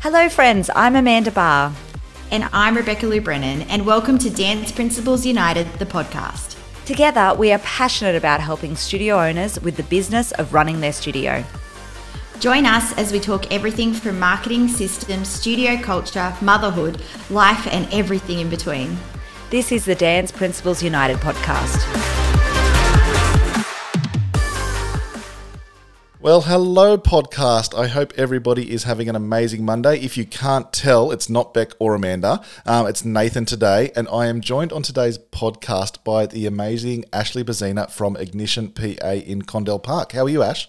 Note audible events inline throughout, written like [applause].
Hello, friends. I'm Amanda Barr. And I'm Rebecca Lou Brennan, and welcome to Dance Principles United, the podcast. Together, we are passionate about helping studio owners with the business of running their studio. Join us as we talk everything from marketing, systems, studio culture, motherhood, life, and everything in between. This is the Dance Principles United podcast. Well, hello, podcast. I hope everybody is having an amazing Monday. If you can't tell, it's not Beck or Amanda. Um, it's Nathan today, and I am joined on today's podcast by the amazing Ashley Bazina from Ignition PA in Condell Park. How are you, Ash?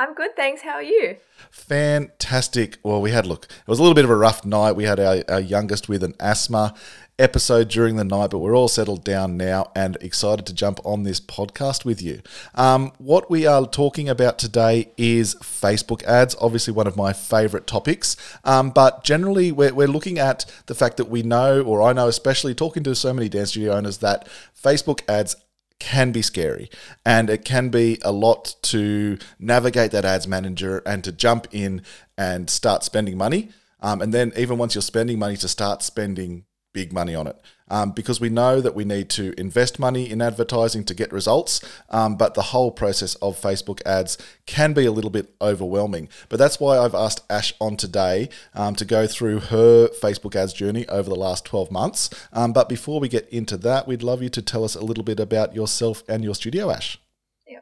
I'm good, thanks. How are you? Fantastic. Well, we had, look, it was a little bit of a rough night. We had our, our youngest with an asthma episode during the night, but we're all settled down now and excited to jump on this podcast with you. Um, what we are talking about today is Facebook ads, obviously one of my favorite topics. Um, but generally, we're, we're looking at the fact that we know, or I know, especially talking to so many dance studio owners, that Facebook ads can be scary and it can be a lot to navigate that ads manager and to jump in and start spending money. Um, and then, even once you're spending money, to start spending big money on it um, because we know that we need to invest money in advertising to get results. Um, but the whole process of Facebook ads can be a little bit overwhelming. But that's why I've asked Ash on today um, to go through her Facebook ads journey over the last 12 months. Um, but before we get into that, we'd love you to tell us a little bit about yourself and your studio, Ash.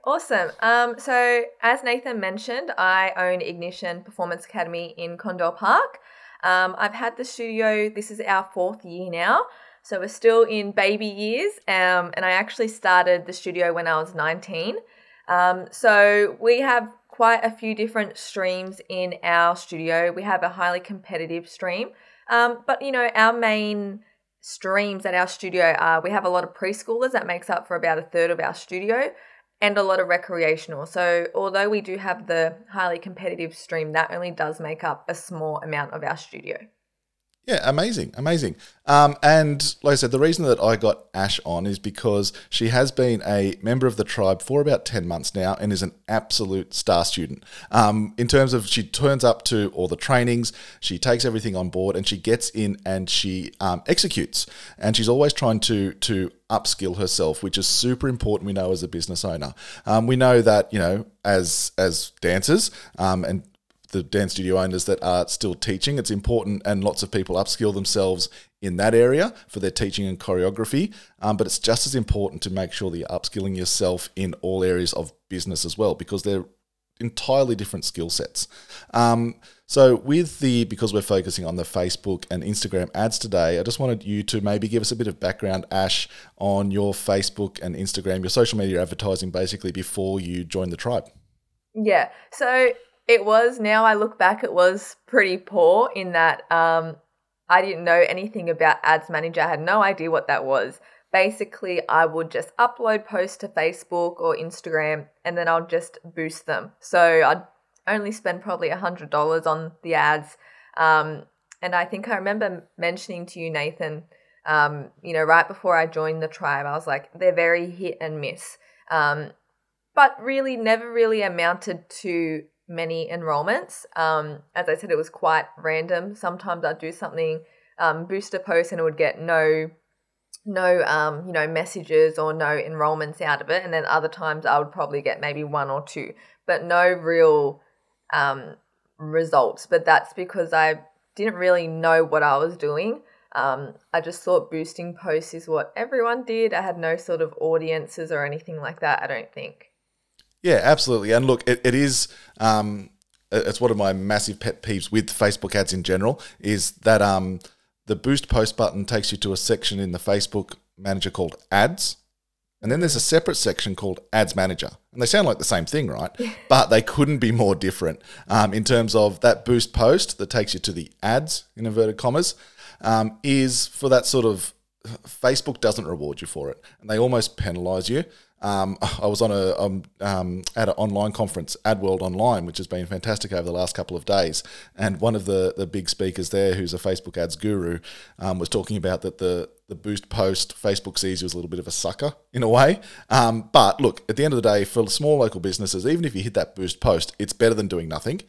Awesome. Um, so, as Nathan mentioned, I own Ignition Performance Academy in Condell Park. Um, I've had the studio, this is our fourth year now. So we're still in baby years. Um, and I actually started the studio when I was 19. Um, so we have quite a few different streams in our studio. We have a highly competitive stream. Um, but, you know, our main streams at our studio are we have a lot of preschoolers that makes up for about a third of our studio and a lot of recreational. So, although we do have the highly competitive stream, that only does make up a small amount of our studio. Yeah, amazing, amazing. Um, and like I said, the reason that I got Ash on is because she has been a member of the tribe for about 10 months now and is an absolute star student. Um, in terms of she turns up to all the trainings, she takes everything on board and she gets in and she um, executes. And she's always trying to, to upskill herself, which is super important. We know as a business owner, um, we know that you know as as dancers um, and the dance studio owners that are still teaching. It's important, and lots of people upskill themselves in that area for their teaching and choreography. Um, but it's just as important to make sure that you're upskilling yourself in all areas of business as well, because they're entirely different skill sets. Um, so, with the because we're focusing on the Facebook and Instagram ads today, I just wanted you to maybe give us a bit of background, Ash, on your Facebook and Instagram, your social media advertising, basically before you joined the tribe. Yeah. So it was. Now I look back, it was pretty poor in that um, I didn't know anything about Ads Manager. I had no idea what that was. Basically, I would just upload posts to Facebook or Instagram and then I'll just boost them. So I'd only spend probably a $100 on the ads. Um, and I think I remember mentioning to you, Nathan, um, you know, right before I joined the tribe, I was like, they're very hit and miss. Um, but really never really amounted to many enrollments. Um, as I said, it was quite random. Sometimes I'd do something, um, boost a post, and it would get no, no, um, you know, messages or no enrollments out of it. And then other times I would probably get maybe one or two, but no real um, results. But that's because I didn't really know what I was doing. Um, I just thought boosting posts is what everyone did. I had no sort of audiences or anything like that. I don't think. Yeah, absolutely. And look, it, it is. Um, it's one of my massive pet peeves with Facebook ads in general is that um, the boost post button takes you to a section in the Facebook manager called ads. And then there's a separate section called Ads Manager. And they sound like the same thing, right? but they couldn't be more different um, in terms of that boost post that takes you to the ads, in inverted commas, um, is for that sort of Facebook doesn't reward you for it. And they almost penalize you. Um, [laughs] I was on a um, um, at an online conference, AdWorld Online, which has been fantastic over the last couple of days. And one of the, the big speakers there, who's a Facebook ads guru, um, was talking about that the the boost post Facebook sees you as a little bit of a sucker in a way. Um, but look, at the end of the day, for small local businesses, even if you hit that boost post, it's better than doing nothing.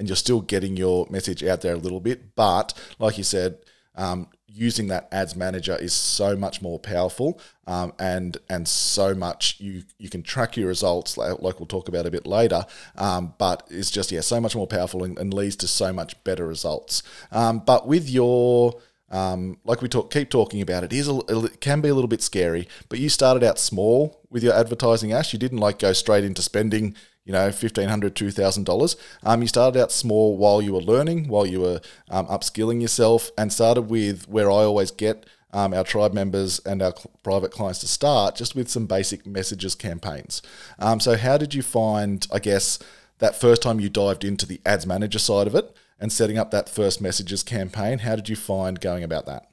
and you're still getting your message out there a little bit. But like you said, um, using that ads manager is so much more powerful um, and and so much you you can track your results like, we'll talk about a bit later um, but it's just yeah so much more powerful and, and leads to so much better results um, but with your um, like we talk, keep talking about it, is a, it can be a little bit scary. But you started out small with your advertising, Ash. You didn't like go straight into spending you know, $1,500, $2,000. Um, you started out small while you were learning, while you were um, upskilling yourself, and started with where I always get um, our tribe members and our cl- private clients to start, just with some basic messages campaigns. Um, so, how did you find, I guess, that first time you dived into the ads manager side of it and setting up that first messages campaign? How did you find going about that?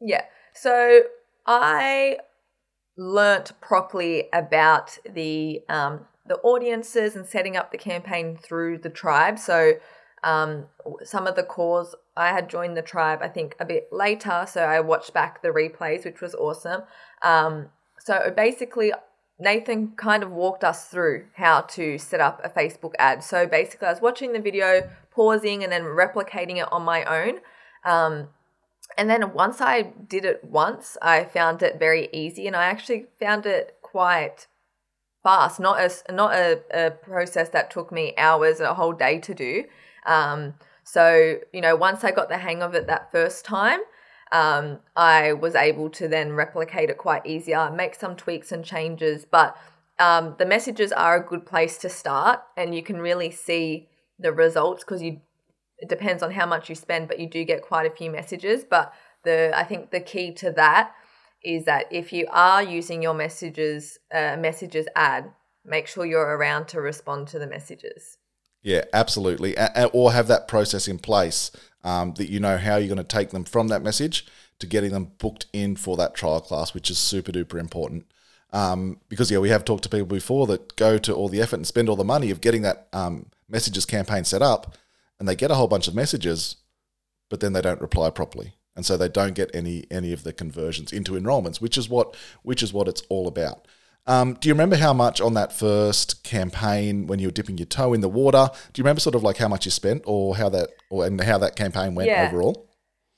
Yeah. So, I learnt properly about the um, the audiences and setting up the campaign through the tribe. So um, some of the calls I had joined the tribe, I think a bit later. So I watched back the replays, which was awesome. Um, so basically, Nathan kind of walked us through how to set up a Facebook ad. So basically, I was watching the video, pausing, and then replicating it on my own. Um, and then once I did it once, I found it very easy, and I actually found it quite fast, not as not a, a process that took me hours, a whole day to do. Um, so you know, once I got the hang of it that first time, um, I was able to then replicate it quite easier, make some tweaks and changes. But um, the messages are a good place to start, and you can really see the results because you. It depends on how much you spend, but you do get quite a few messages. But the I think the key to that is that if you are using your messages uh, messages ad, make sure you're around to respond to the messages. Yeah, absolutely, a- or have that process in place um, that you know how you're going to take them from that message to getting them booked in for that trial class, which is super duper important. Um, because yeah, we have talked to people before that go to all the effort and spend all the money of getting that um, messages campaign set up, and they get a whole bunch of messages, but then they don't reply properly and so they don't get any any of the conversions into enrollments, which is what which is what it's all about. Um, do you remember how much on that first campaign when you were dipping your toe in the water? Do you remember sort of like how much you spent, or how that, or and how that campaign went yeah. overall?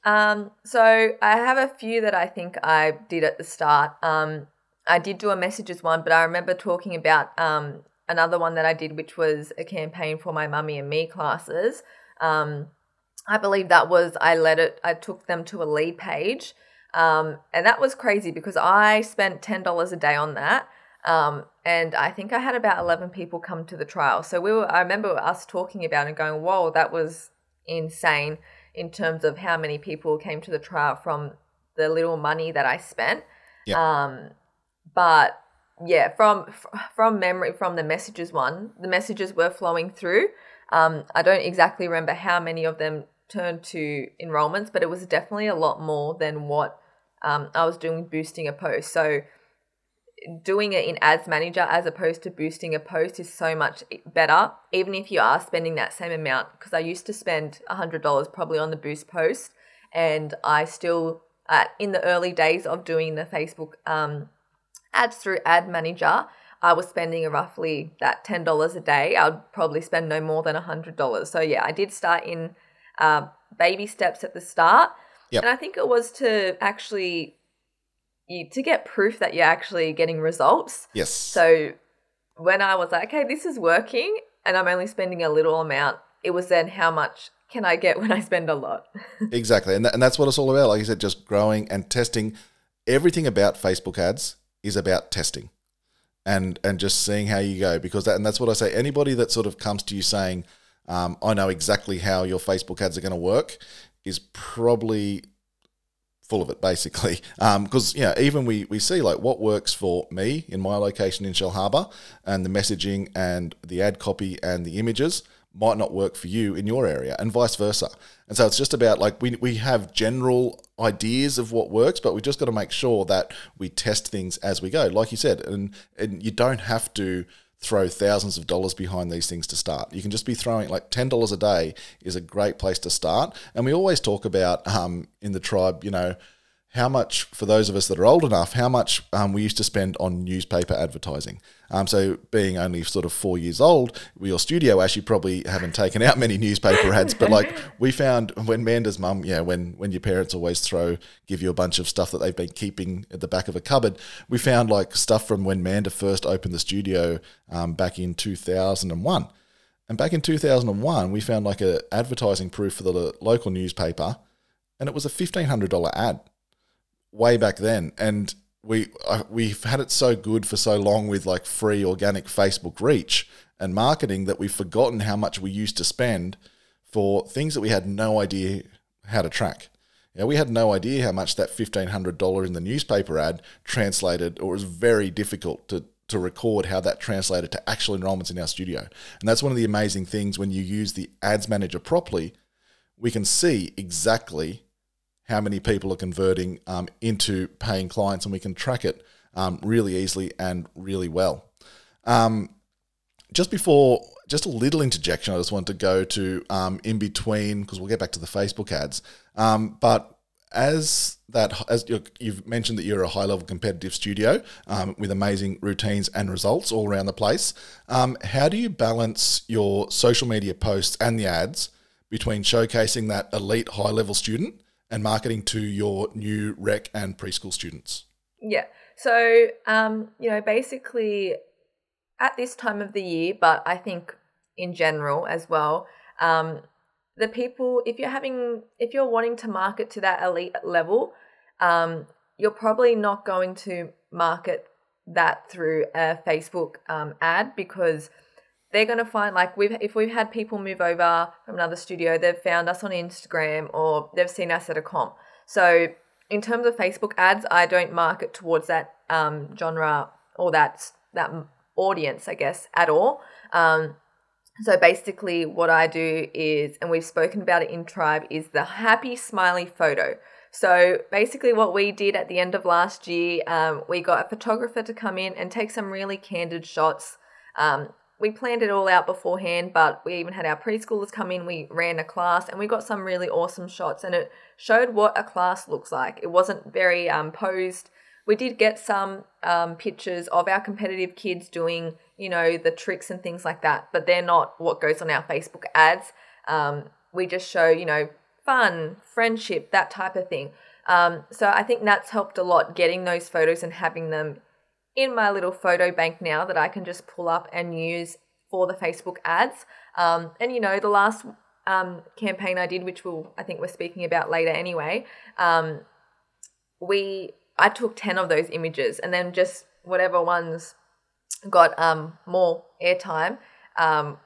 Um, so I have a few that I think I did at the start. Um, I did do a messages one, but I remember talking about um, another one that I did, which was a campaign for my mummy and me classes. Um, I believe that was I let it. I took them to a lead page, um, and that was crazy because I spent ten dollars a day on that. Um, and I think I had about 11 people come to the trial. So we were, I remember us talking about and going, whoa, that was insane in terms of how many people came to the trial from the little money that I spent. Yep. Um, but yeah, from, from memory, from the messages one, the messages were flowing through. Um, I don't exactly remember how many of them turned to enrollments, but it was definitely a lot more than what um, I was doing boosting a post. So doing it in ads manager as opposed to boosting a post is so much better even if you are spending that same amount because i used to spend $100 probably on the boost post and i still uh, in the early days of doing the facebook um, ads through ad manager i was spending roughly that $10 a day i would probably spend no more than $100 so yeah i did start in uh, baby steps at the start. Yep. And I think it was to actually you to get proof that you're actually getting results. Yes. So when I was like, okay, this is working and I'm only spending a little amount, it was then how much can I get when I spend a lot? [laughs] exactly. And, that, and that's what it's all about. Like you said, just growing and testing. Everything about Facebook ads is about testing and and just seeing how you go because that and that's what I say anybody that sort of comes to you saying um, I know exactly how your Facebook ads are going to work, is probably full of it basically. Because [laughs] um, yeah even we we see like what works for me in my location in Shellharbour and the messaging and the ad copy and the images might not work for you in your area and vice versa. And so it's just about like we, we have general ideas of what works but we just got to make sure that we test things as we go. Like you said and and you don't have to throw thousands of dollars behind these things to start. You can just be throwing like ten dollars a day is a great place to start. And we always talk about um, in the tribe, you know, how much, for those of us that are old enough, how much um, we used to spend on newspaper advertising. Um, so, being only sort of four years old, your studio actually probably haven't taken out many newspaper ads. But like [laughs] we found when Manda's mum, yeah, when when your parents always throw give you a bunch of stuff that they've been keeping at the back of a cupboard, we found like stuff from when Manda first opened the studio um, back in two thousand and one. And back in 2001, we found like a advertising proof for the local newspaper, and it was a $1,500 ad way back then, and we uh, we've had it so good for so long with like free organic Facebook reach and marketing that we've forgotten how much we used to spend for things that we had no idea how to track. Yeah, we had no idea how much that fifteen hundred dollar in the newspaper ad translated, or it was very difficult to to record how that translated to actual enrollments in our studio. And that's one of the amazing things when you use the ads manager properly, we can see exactly how many people are converting um, into paying clients, and we can track it um, really easily and really well. Um, just before, just a little interjection, I just want to go to um, in between because we'll get back to the Facebook ads. Um, but as that, as you've mentioned that you're a high level competitive studio um, with amazing routines and results all around the place. how do you balance your social media posts and the ads between showcasing that elite high level student and marketing to your new rec and preschool students? Yeah. So, um, you know, basically at this time of the year, but I think in general as well, um, the people, if you're having, if you're wanting to market to that elite level, um, you're probably not going to market that through a Facebook um, ad because they're going to find like we've if we've had people move over from another studio they've found us on instagram or they've seen us at a comp. So in terms of facebook ads i don't market towards that um, genre or that that audience i guess at all. Um, so basically what i do is and we've spoken about it in tribe is the happy smiley photo. So basically, what we did at the end of last year, um, we got a photographer to come in and take some really candid shots um, we planned it all out beforehand, but we even had our preschoolers come in. We ran a class and we got some really awesome shots, and it showed what a class looks like. It wasn't very um, posed. We did get some um, pictures of our competitive kids doing, you know, the tricks and things like that, but they're not what goes on our Facebook ads. Um, we just show, you know, fun, friendship, that type of thing. Um, so I think that's helped a lot getting those photos and having them in my little photo bank now that I can just pull up and use for the Facebook ads. Um, and you know, the last um, campaign I did, which we'll I think we're speaking about later anyway, um, we I took ten of those images and then just whatever ones got um, more airtime um,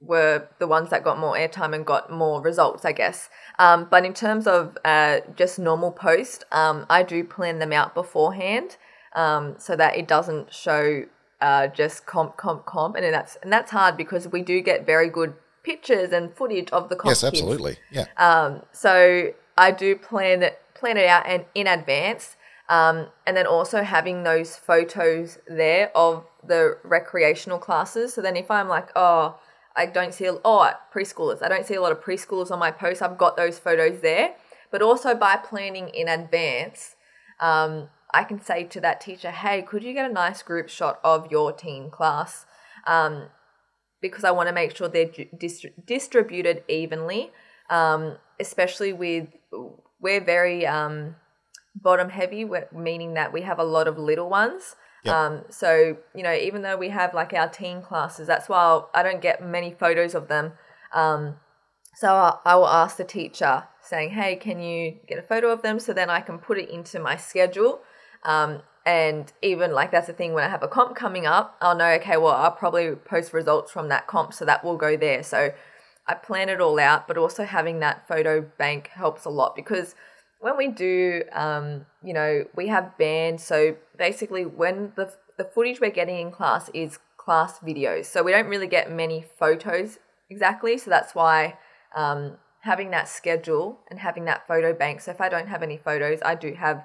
were the ones that got more airtime and got more results, I guess. Um, but in terms of uh, just normal post, um, I do plan them out beforehand um, so that it doesn't show uh, just comp, comp, comp, and that's and that's hard because we do get very good pictures and footage of the comp. Yes, absolutely. Kids. Yeah. Um, so I do plan it plan it out and in advance, um, and then also having those photos there of the recreational classes. So then if I'm like, oh, I don't see oh preschoolers, I don't see a lot of preschoolers on my post. I've got those photos there, but also by planning in advance. Um, I can say to that teacher, hey, could you get a nice group shot of your teen class? Um, because I want to make sure they're dist- distributed evenly, um, especially with, we're very um, bottom heavy, meaning that we have a lot of little ones. Um, so, you know, even though we have like our teen classes, that's why I don't get many photos of them. Um, so I, I will ask the teacher saying, hey, can you get a photo of them so then I can put it into my schedule um, and even like that's the thing when I have a comp coming up, I'll know, okay, well, I'll probably post results from that comp, so that will go there. So I plan it all out, but also having that photo bank helps a lot because when we do, um, you know, we have bands. So basically, when the the footage we're getting in class is class videos, so we don't really get many photos exactly. So that's why um, having that schedule and having that photo bank. So if I don't have any photos, I do have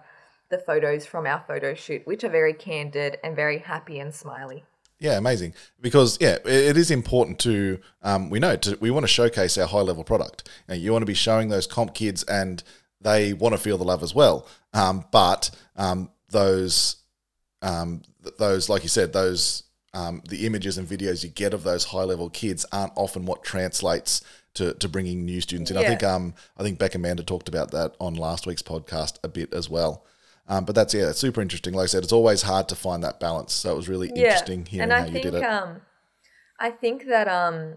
the photos from our photo shoot, which are very candid and very happy and smiley. Yeah, amazing. Because yeah, it is important to um, we know to, we want to showcase our high level product. You, know, you want to be showing those comp kids and they want to feel the love as well. Um, but um, those um, th- those like you said those um, the images and videos you get of those high level kids aren't often what translates to, to bringing new students in. I think um I think Beck Amanda talked about that on last week's podcast a bit as well. Um, but that's yeah, super interesting. Like I said, it's always hard to find that balance. So it was really interesting hearing and I how you think did it. um, I think that um,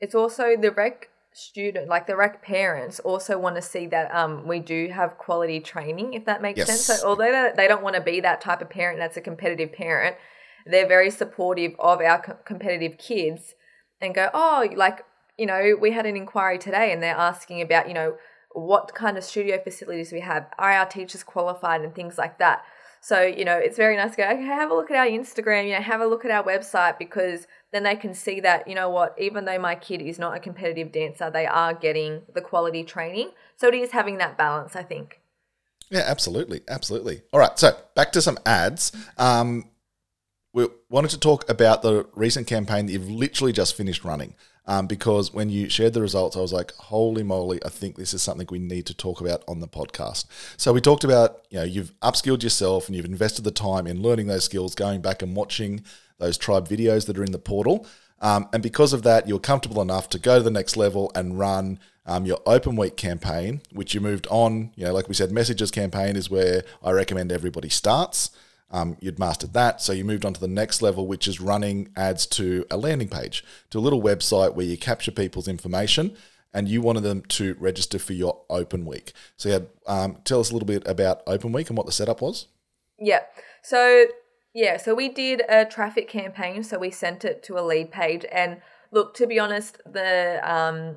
it's also the rec student, like the rec parents, also want to see that um, we do have quality training, if that makes Yes. sense. So although they- they don't want to be that type of parent that's a competitive parent, they're very supportive of our co- competitive kids and go, oh, like you know, we had an inquiry today, and they're asking about you know what kind of studio facilities we have, are our teachers qualified, and things like that. So, you know, it's very nice to go, okay, have a look at our Instagram, you know, have a look at our website because then they can see that, you know what, even though my kid is not a competitive dancer, they are getting the quality training. So it is having that balance, I think. Yeah, absolutely, absolutely. All right, so back to some ads. Um, we wanted to talk about the recent campaign that you've literally just finished running. Um, because when you shared the results, I was like, "Holy moly! I think this is something we need to talk about on the podcast." So we talked about, you know, you've upskilled yourself and you've invested the time in learning those skills, going back and watching those tribe videos that are in the portal. Um, and because of that, you're comfortable enough to go to the next level and run um, your open week campaign, which you moved on. You know, like we said, messages campaign is where I recommend everybody starts. Um, you'd mastered that, so you moved on to the next level, which is running ads to a landing page, to a little website where you capture people's information, and you wanted them to register for your open week. So, yeah, um, tell us a little bit about open week and what the setup was. Yeah. So yeah, so we did a traffic campaign. So we sent it to a lead page, and look, to be honest, the um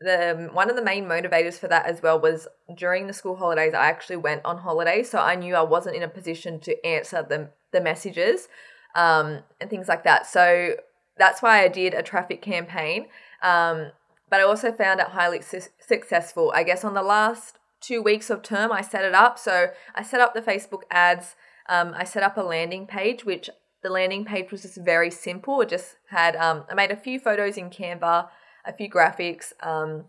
the one of the main motivators for that as well was during the school holidays. I actually went on holiday, so I knew I wasn't in a position to answer the the messages um, and things like that. So that's why I did a traffic campaign. Um, but I also found it highly su- successful. I guess on the last two weeks of term, I set it up. So I set up the Facebook ads. Um, I set up a landing page, which the landing page was just very simple. It just had um, I made a few photos in Canva, a few graphics, um,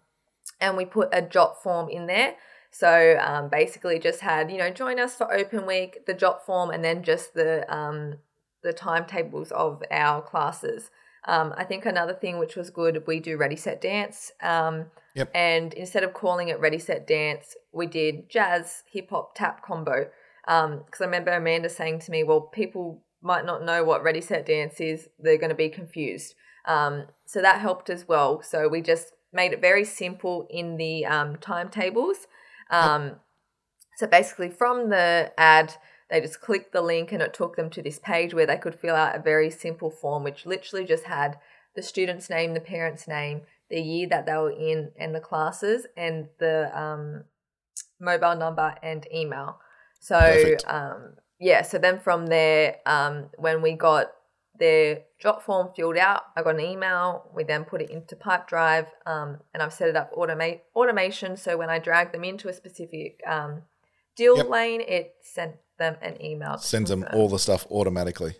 and we put a Jotform in there. So um, basically, just had you know join us for Open Week, the Jotform, and then just the um, the timetables of our classes. Um, I think another thing which was good, we do Ready Set Dance. Um, Yep. And instead of calling it Ready Set Dance, we did jazz, hip hop, tap combo. Because I remember Amanda saying to me, well, people might not know what Ready Set Dance is, they're going to be confused. Um, so that helped as well. So we just made it very simple in the um, timetables. Um, so basically, from the ad, they just clicked the link and it took them to this page where they could fill out a very simple form, which literally just had the student's name, the parent's name, the year that they were in, and the classes, and the um, mobile number and email. So, um, yeah, so then from there, um, when we got their drop form filled out, I got an email. We then put it into Pipedrive, um, and I've set it up automate automation. So when I drag them into a specific um, deal Yep. lane, it sent them an email. sends them all the stuff automatically.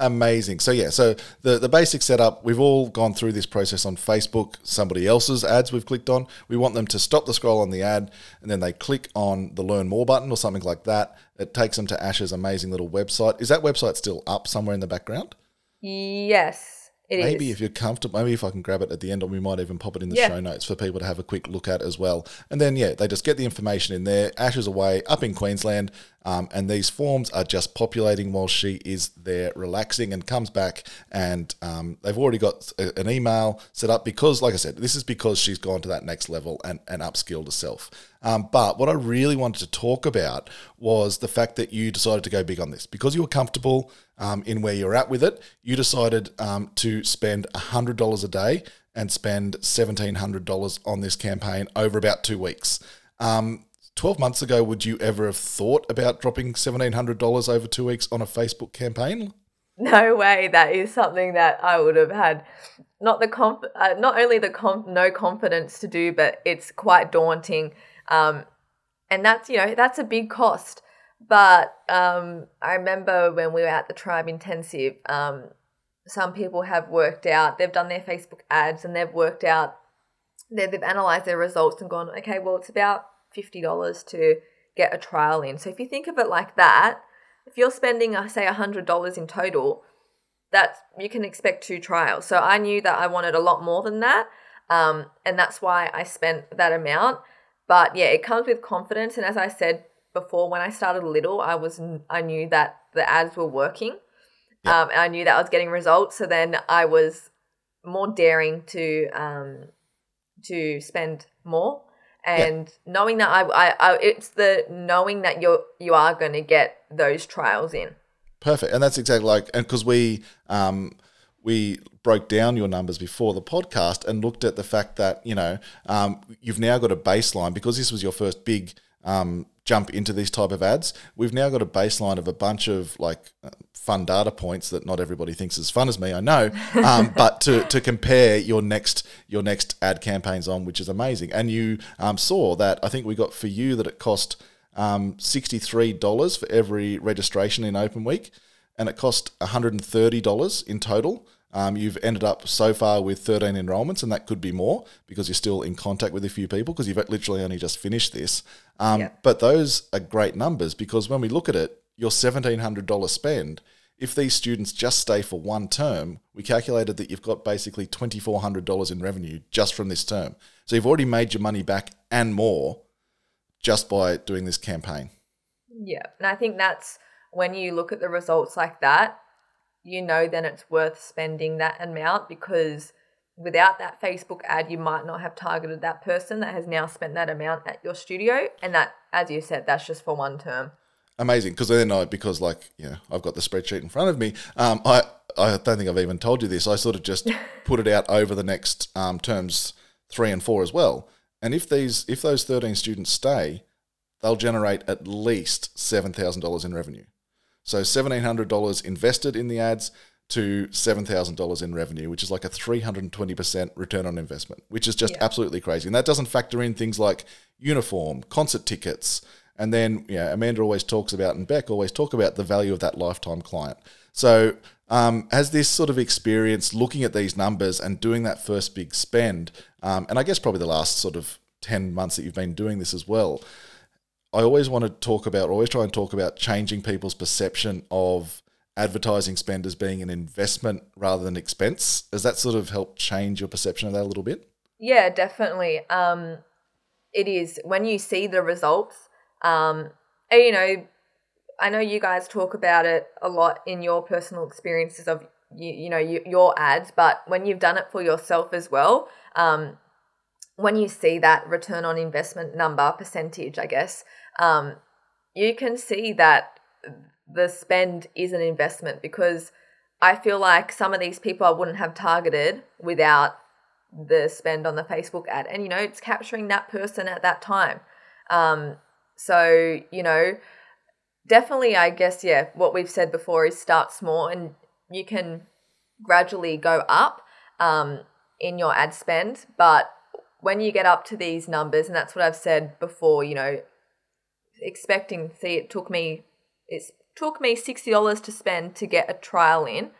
Amazing. So yeah, so the the basic setup, we've all gone through this process on Facebook, somebody else's ads we've clicked on. We want them to stop the scroll on the ad and then they click on the learn more button or something like that. It takes them to Ash's amazing little website. Is that website still up somewhere in the background? Yes, it is. maybe if you're comfortable, maybe if I can grab it at the end, or we might even pop it in the Yeah. show notes for people to have a quick look at as well. And then, yeah, they just get the information in there. Ash is away up in Queensland, um, and these forms are just populating while she is there relaxing and comes back. And um, they've already got a- an email set up because, like I said, this is because she's gone to that next level and, and upskilled herself. Um, but what I really wanted to talk about was the fact that you decided to go big on this because you were comfortable um, in where you're at with it. You decided um, to spend $100 a day and spend $1,700 on this campaign over about two weeks. Um, 12 months ago, would you ever have thought about dropping $1,700 over two weeks on a Facebook campaign? No way. That is something that I would have had not the uh, not only the no confidence to do, but it's quite daunting. Um, and that's you know that's a big cost. But um, I remember when we were at the Tribe Intensive, um, some people have worked out. They've done their Facebook ads and they've worked out. They've, they've analyzed their results and gone, okay, well, it's about $50 to get a trial in. So if you think of it like that, if you're spending, uh, say, $100 in total, that you can expect two trials. So I knew that I wanted a lot more than that. Um, and that's why I spent that amount. But yeah, it comes with confidence. And as I said before, when I started little, I was I knew that the ads were working, um, and I knew that I was getting results. So then I was more daring to um, to spend more, and knowing that I, I, I it's the knowing that you're you are going to get those trials in. Perfect, and that's exactly like, and because we um, we broke down your numbers before the podcast and looked at the fact that you know um, you've now got a baseline because this was your first big um, jump into these type of ads. We've now got a baseline of a bunch of like fun data points that not everybody thinks as fun as me, I know, um, [laughs] but to, to compare your next your next ad campaigns on, which is amazing. And you um, saw that I think we got for you that it cost um, $63 for every registration in Open Week, and it cost $130 in total. Um, you've ended up so far with 13 enrollments, and that could be more because you're still in contact with a few people because you've literally only just finished this. Um, Yep. But those are great numbers because when we look at it, your $1,700 spend, if these students just stay for one term, we calculated that you've got basically $2,400 in revenue just from this term. So you've already made your money back and more just by doing this campaign. Yeah. And I think that's when you look at the results like that, you know then it's worth spending that amount because without that Facebook ad, you might not have targeted that person that has now spent that amount at your studio. And that, as you said, that's just for one term. amazing because then I because like you know I've got the spreadsheet in front of me. Um, I I don't think I've even told you this. I sort of just [laughs] put it out over the next um, terms three and four as well. And if these if those thirteen students stay, they'll generate at least seven thousand dollars in revenue. So seventeen hundred dollars invested in the ads to seven thousand dollars in revenue, which is like a three hundred and twenty percent return on investment, which is just Yeah. absolutely crazy. And that doesn't factor in things like uniform, concert tickets, and then you know, Amanda always talks about and Beck always talk about the value of that lifetime client. So um, has this sort of experience looking at these numbers and doing that first big spend, um, and I guess probably the last sort of ten months that you've been doing this as well. I always want to talk about, always try and talk about changing people's perception of advertising spend as being an investment rather than expense. Has that sort of helped change your perception of that a little bit? Yeah, definitely. Um, it is when you see the results. Um, you know, I know you guys talk about it a lot in your personal experiences of you, you know you, your ads, but when you've done it for yourself as well, um, when you see that return on investment number percentage, I guess, um, you can see that the spend is an investment because I feel like some of these people I wouldn't have targeted without the spend on the Facebook ad. And, you know, it's capturing that person at that time. Um, so, you know, definitely, I guess, yeah, what we've said before is start small and you can gradually go up um, in your ad spend. But when you get up to these numbers, and that's what I've said before, you know, expecting, see, it took me, it took me $60 to spend to get a trial in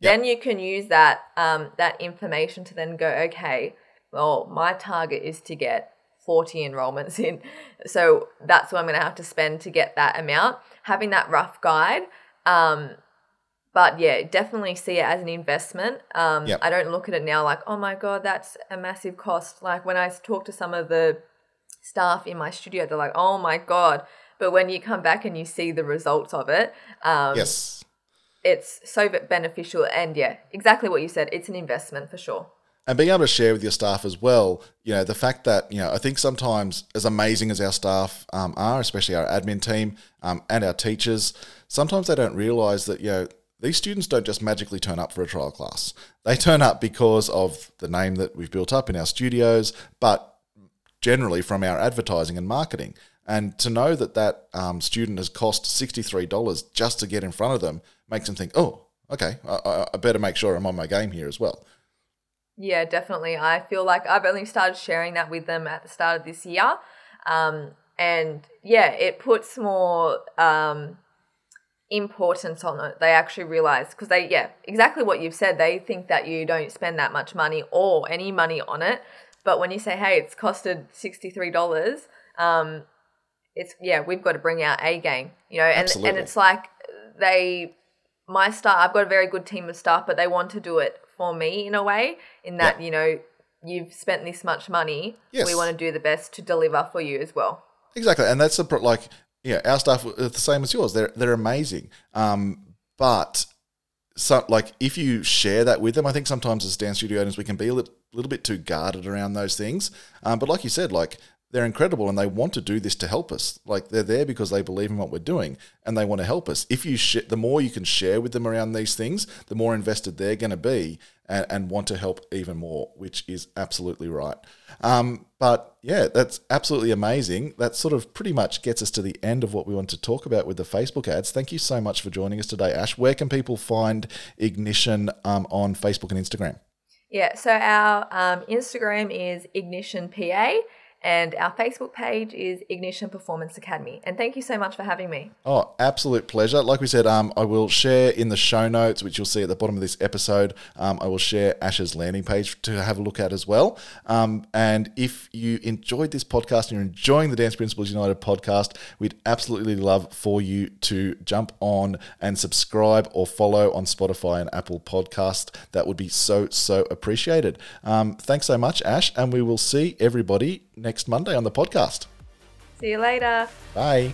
then you can use that um, that information to then go okay well my target is to get 40 enrollments in. [laughs] So that's what i'm going to have to spend to get that amount. Having that rough guide um, but yeah definitely see it as an investment. Um, Yep. i don't look at it now like oh my god that's a massive cost. Like when i talk to some of the staff in my studio they're like oh my god. But when you come back and you see the results of it um, Yes. it's so beneficial and yeah exactly what you said it's an investment for sure. And being able to share with your staff as well you know the fact that you know i think sometimes as amazing as our staff um, are especially our admin team um, and our teachers sometimes they don't realize that you know these students don't just magically turn up for a trial class. They turn up because of the name that we've built up in our studios but generally from our advertising and marketing. And to know that that um, student has cost $63 just to get in front of them makes them think oh okay I, I, better make sure i'm on my game here as well. Yeah definitely. I feel like i've only started sharing that with them at the start of this year. Um, and yeah it puts more um, importance on it. They actually realize because they yeah exactly what you've said they think that you don't spend that much money or any money on it but when you say hey it's costed $63 um, it's yeah, we've got to bring our A game, you know, and Absolutely. and it's like they my staff. I've got a very good team of staff, but they want to do it for me in a way, in that Yeah. you know you've spent this much money. Yes. We want to do the best to deliver for you as well. Exactly, and that's the pro- like yeah, our staff are the same as yours. They're they're amazing. Um, but so like if you share that with them, I think sometimes as dance studio owners we can be a little, little bit too guarded around those things. Um, but like you said, like they're incredible and they want to do this to help us. Like they're there because they believe in what we're doing and they want to help us. If you sh- the more you can share with them around these things, the more invested they're going to be and, and want to help even more, which is absolutely right. Um, but yeah, that's absolutely amazing. That sort of pretty much gets us to the end of what we want to talk about with the Facebook ads. Thank you so much for joining us today, Ash. Where can people find Ignition um, on Facebook and Instagram? Yeah, so our um, Instagram is Ignition PA and our Facebook page is Ignition Performance Academy. And thank you so much for having me. Oh, absolute pleasure. Like we said, um, I will share in the show notes, which you'll see at the bottom of this episode. Um, I will share Ash's landing page to have a look at as well. Um, and if you enjoyed this podcast and you're enjoying the Dance Principles United podcast, we'd absolutely love for you to jump on and subscribe or follow on Spotify and Apple Podcast. That would be so, so appreciated. Um, thanks so much, Ash. And we will see everybody next Monday on the podcast. See you later. Bye.